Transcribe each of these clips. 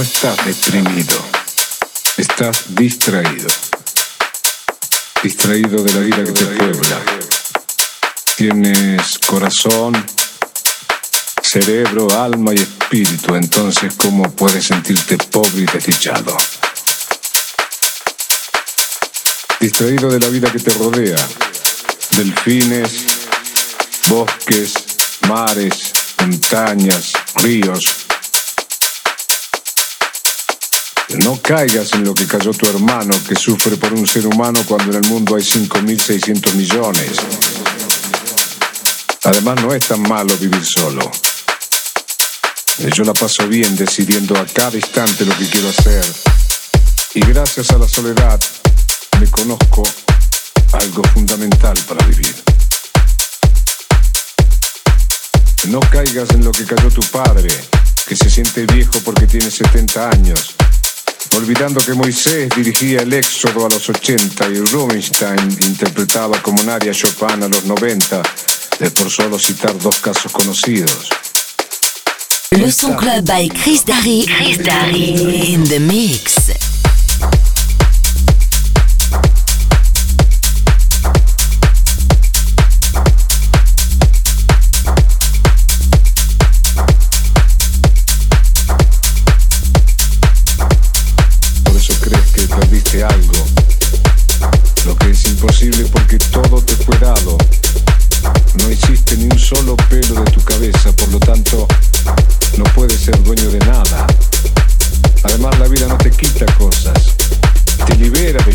No estás deprimido, estás distraído. Distraído de la vida que te puebla. Tienes corazón, cerebro, alma y espíritu, entonces ¿cómo puedes sentirte pobre y desdichado? Distraído de la vida que te rodea, delfines, bosques, mares, montañas, ríos. No caigas en lo que cayó tu hermano que sufre por un ser humano cuando en el mundo hay 5.600 millones. Además no es tan malo vivir solo. Yo la paso bien decidiendo a cada instante lo que quiero hacer. Y gracias a la soledad me conozco algo fundamental para vivir. No caigas en lo que cayó tu padre, que se siente viejo porque tiene 70 años, olvidando que Moisés dirigía el éxodo a los 80 y Rubinstein interpretaba como Nadia Chopin a los 90, de por solo citar dos casos conocidos. Le Son Club by Chris Darry. Chris Darry in the mix. solo pelo de tu cabeza, por lo tanto no puedes ser dueño de nada. Además la vida no te quita cosas, te libera de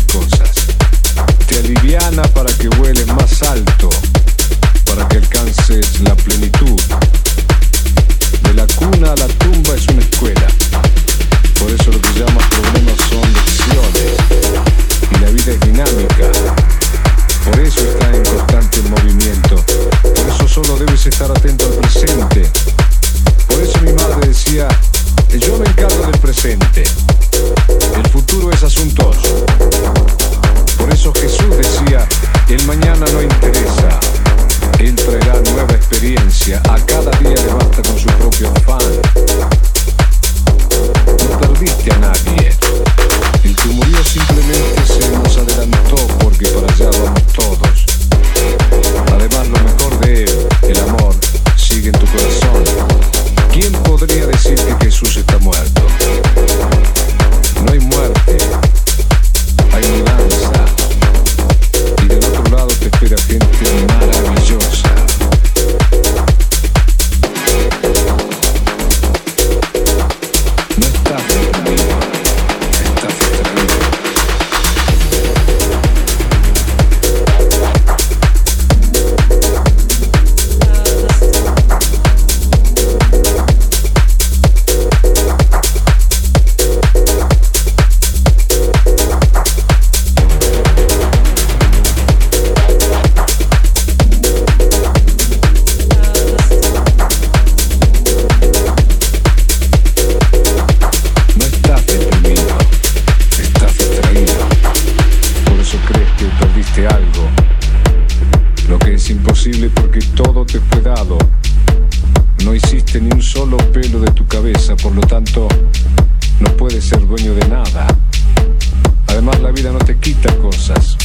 no te quita cosas,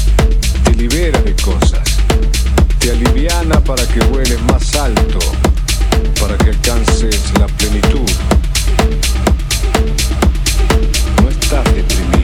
te libera de cosas, te aliviana para que vueles más alto, para que alcances la plenitud. No estás deprimido.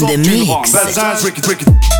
In the mix.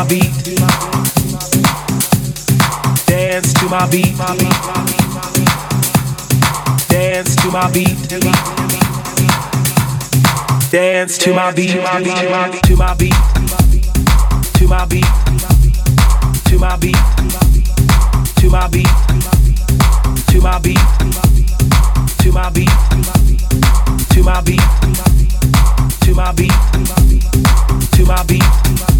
My beat. Dance to my beat. Dance to my beat. Dance to my beat. To my beat to my beat. To my beat. To my beat. To my beat. To my beat. To my beat. To my beat. To my beat. To my beat.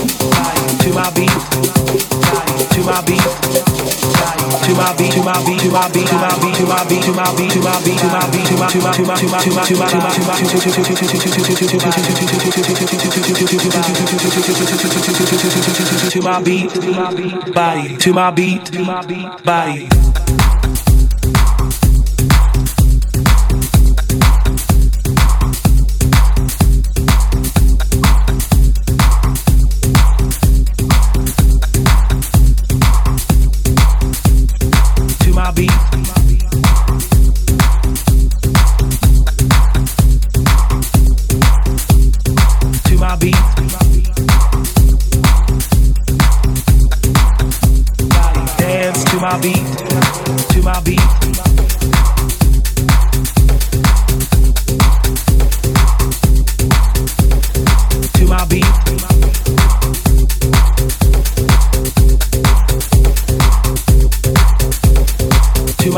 To my beat. To my beat. To my beat. To my beat. To my beat. To my beat. To my beat. To my beat. To my beat. To my beat. To my beat. To my beat, to my beat, to my beat, to my beat, to my beat, to my beat, to my beat, to my beat body to my beat body to my beat to my beat. Dance to my beat. To my beat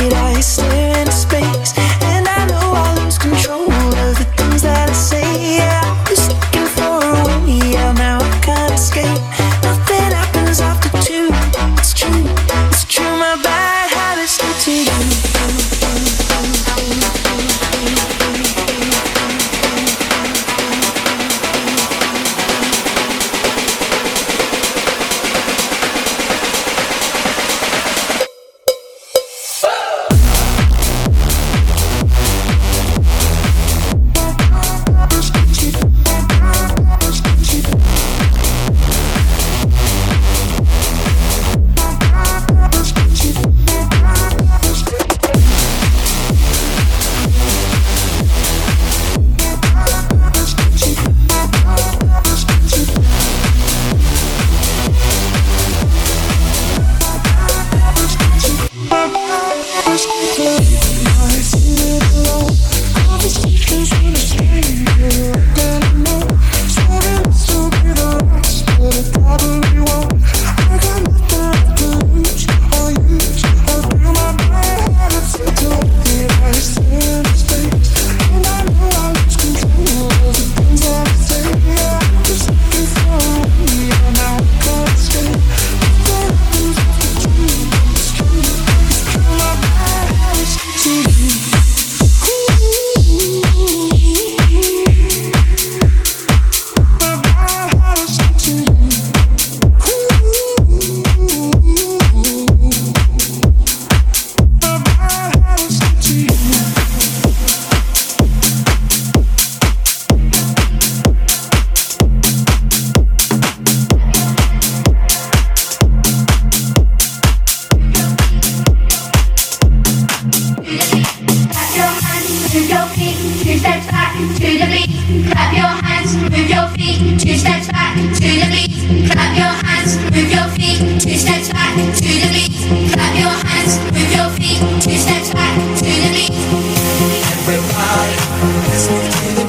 it to your feet, two steps back to the beat. Clap your hands, move your feet, two steps back to the beat. Clap your hands, move your feet, two steps back to the beat. Clap your hands, move your feet, two steps back to the beat. Everybody, let's move to the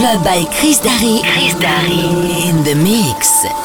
club by Chris Darry. Chris Darry in the mix.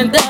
Crazy night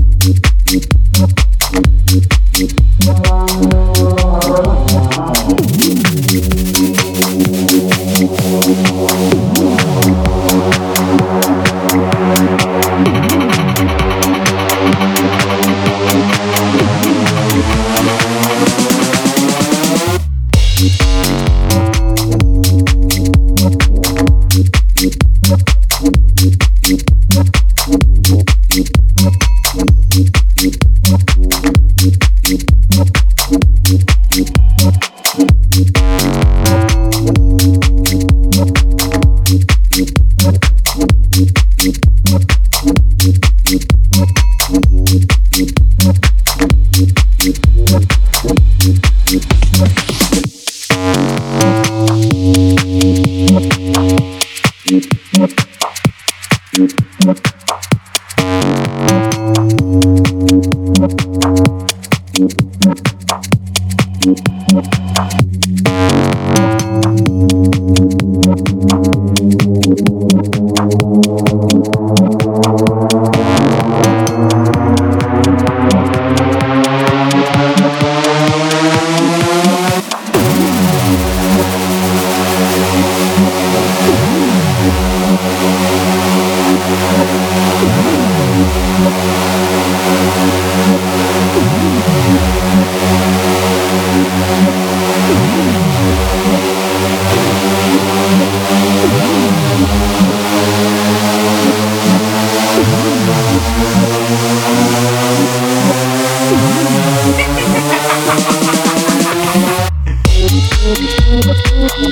Wow.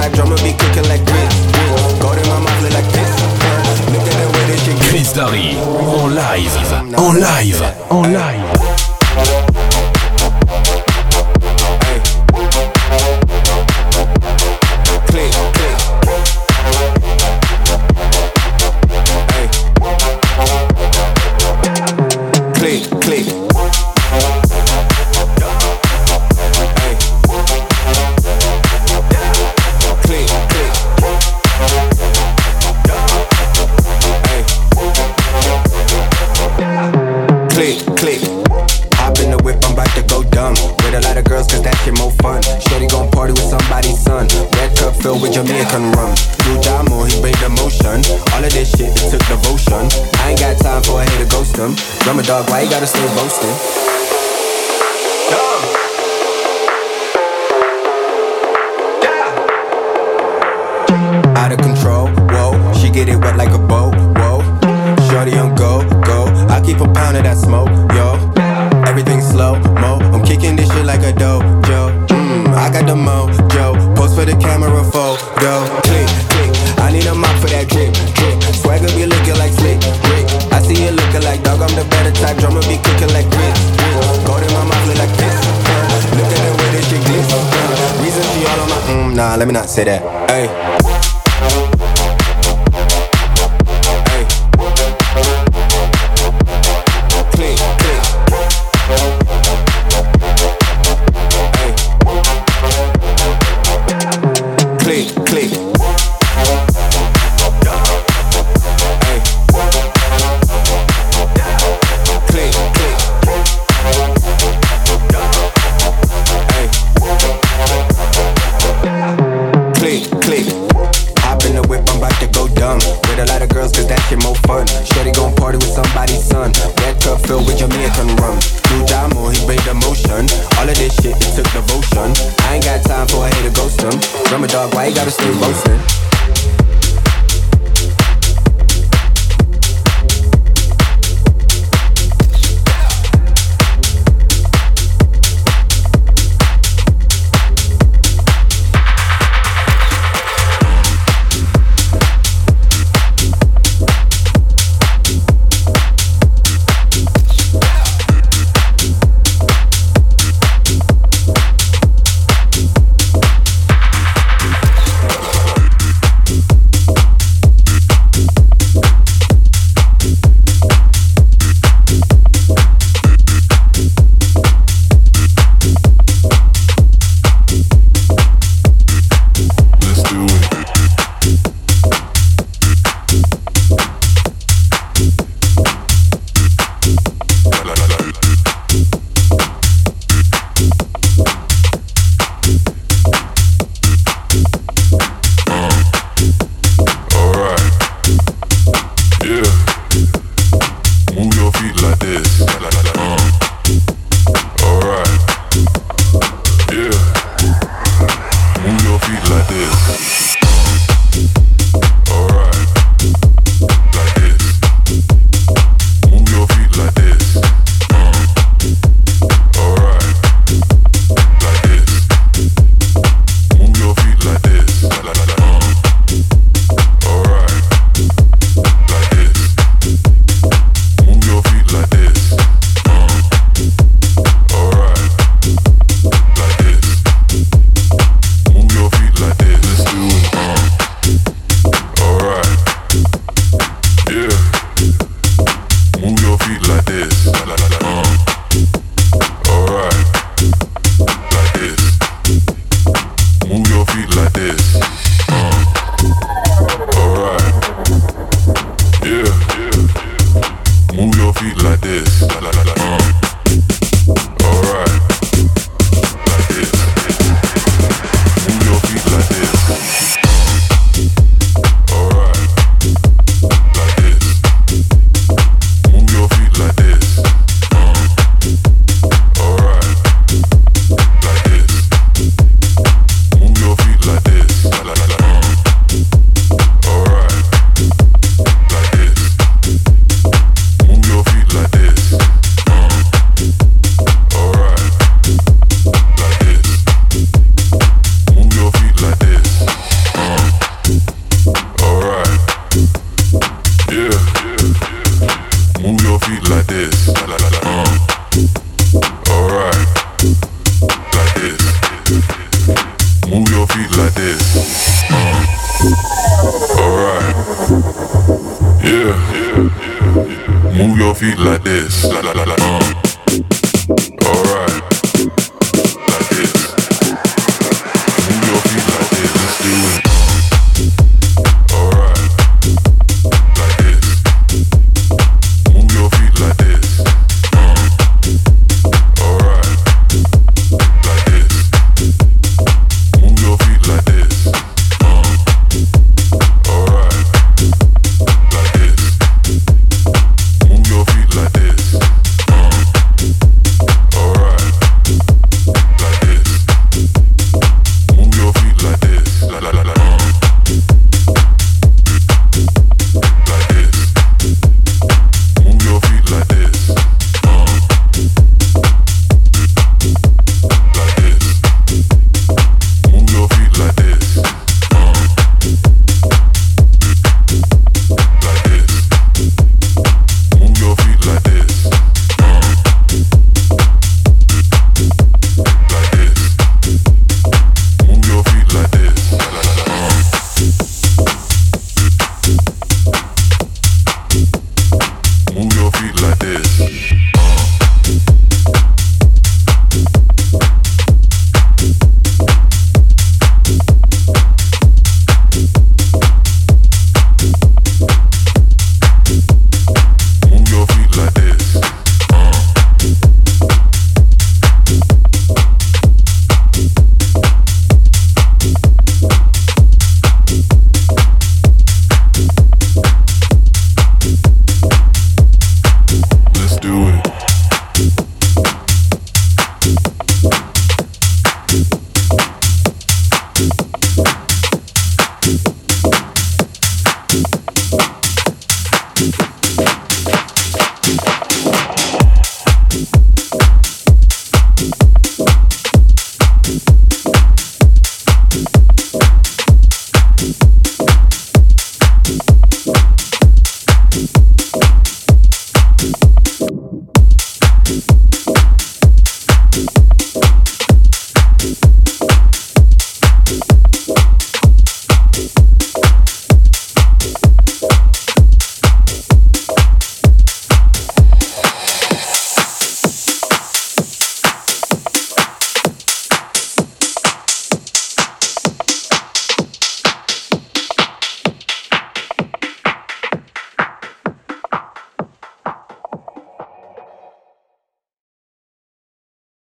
be like Chris Darry, en live, en live, en live. in the whip, I'm about to go dumb. With a lot of girls, cause that shit more fun. Shorty gon' party with somebody's son. Red cup filled with Jamaican rum. Dujamo, he made motion. All of this shit, it took devotion. I ain't got time for a hater ghost him. Drummer dog, why you gotta stay roasting? Yeah.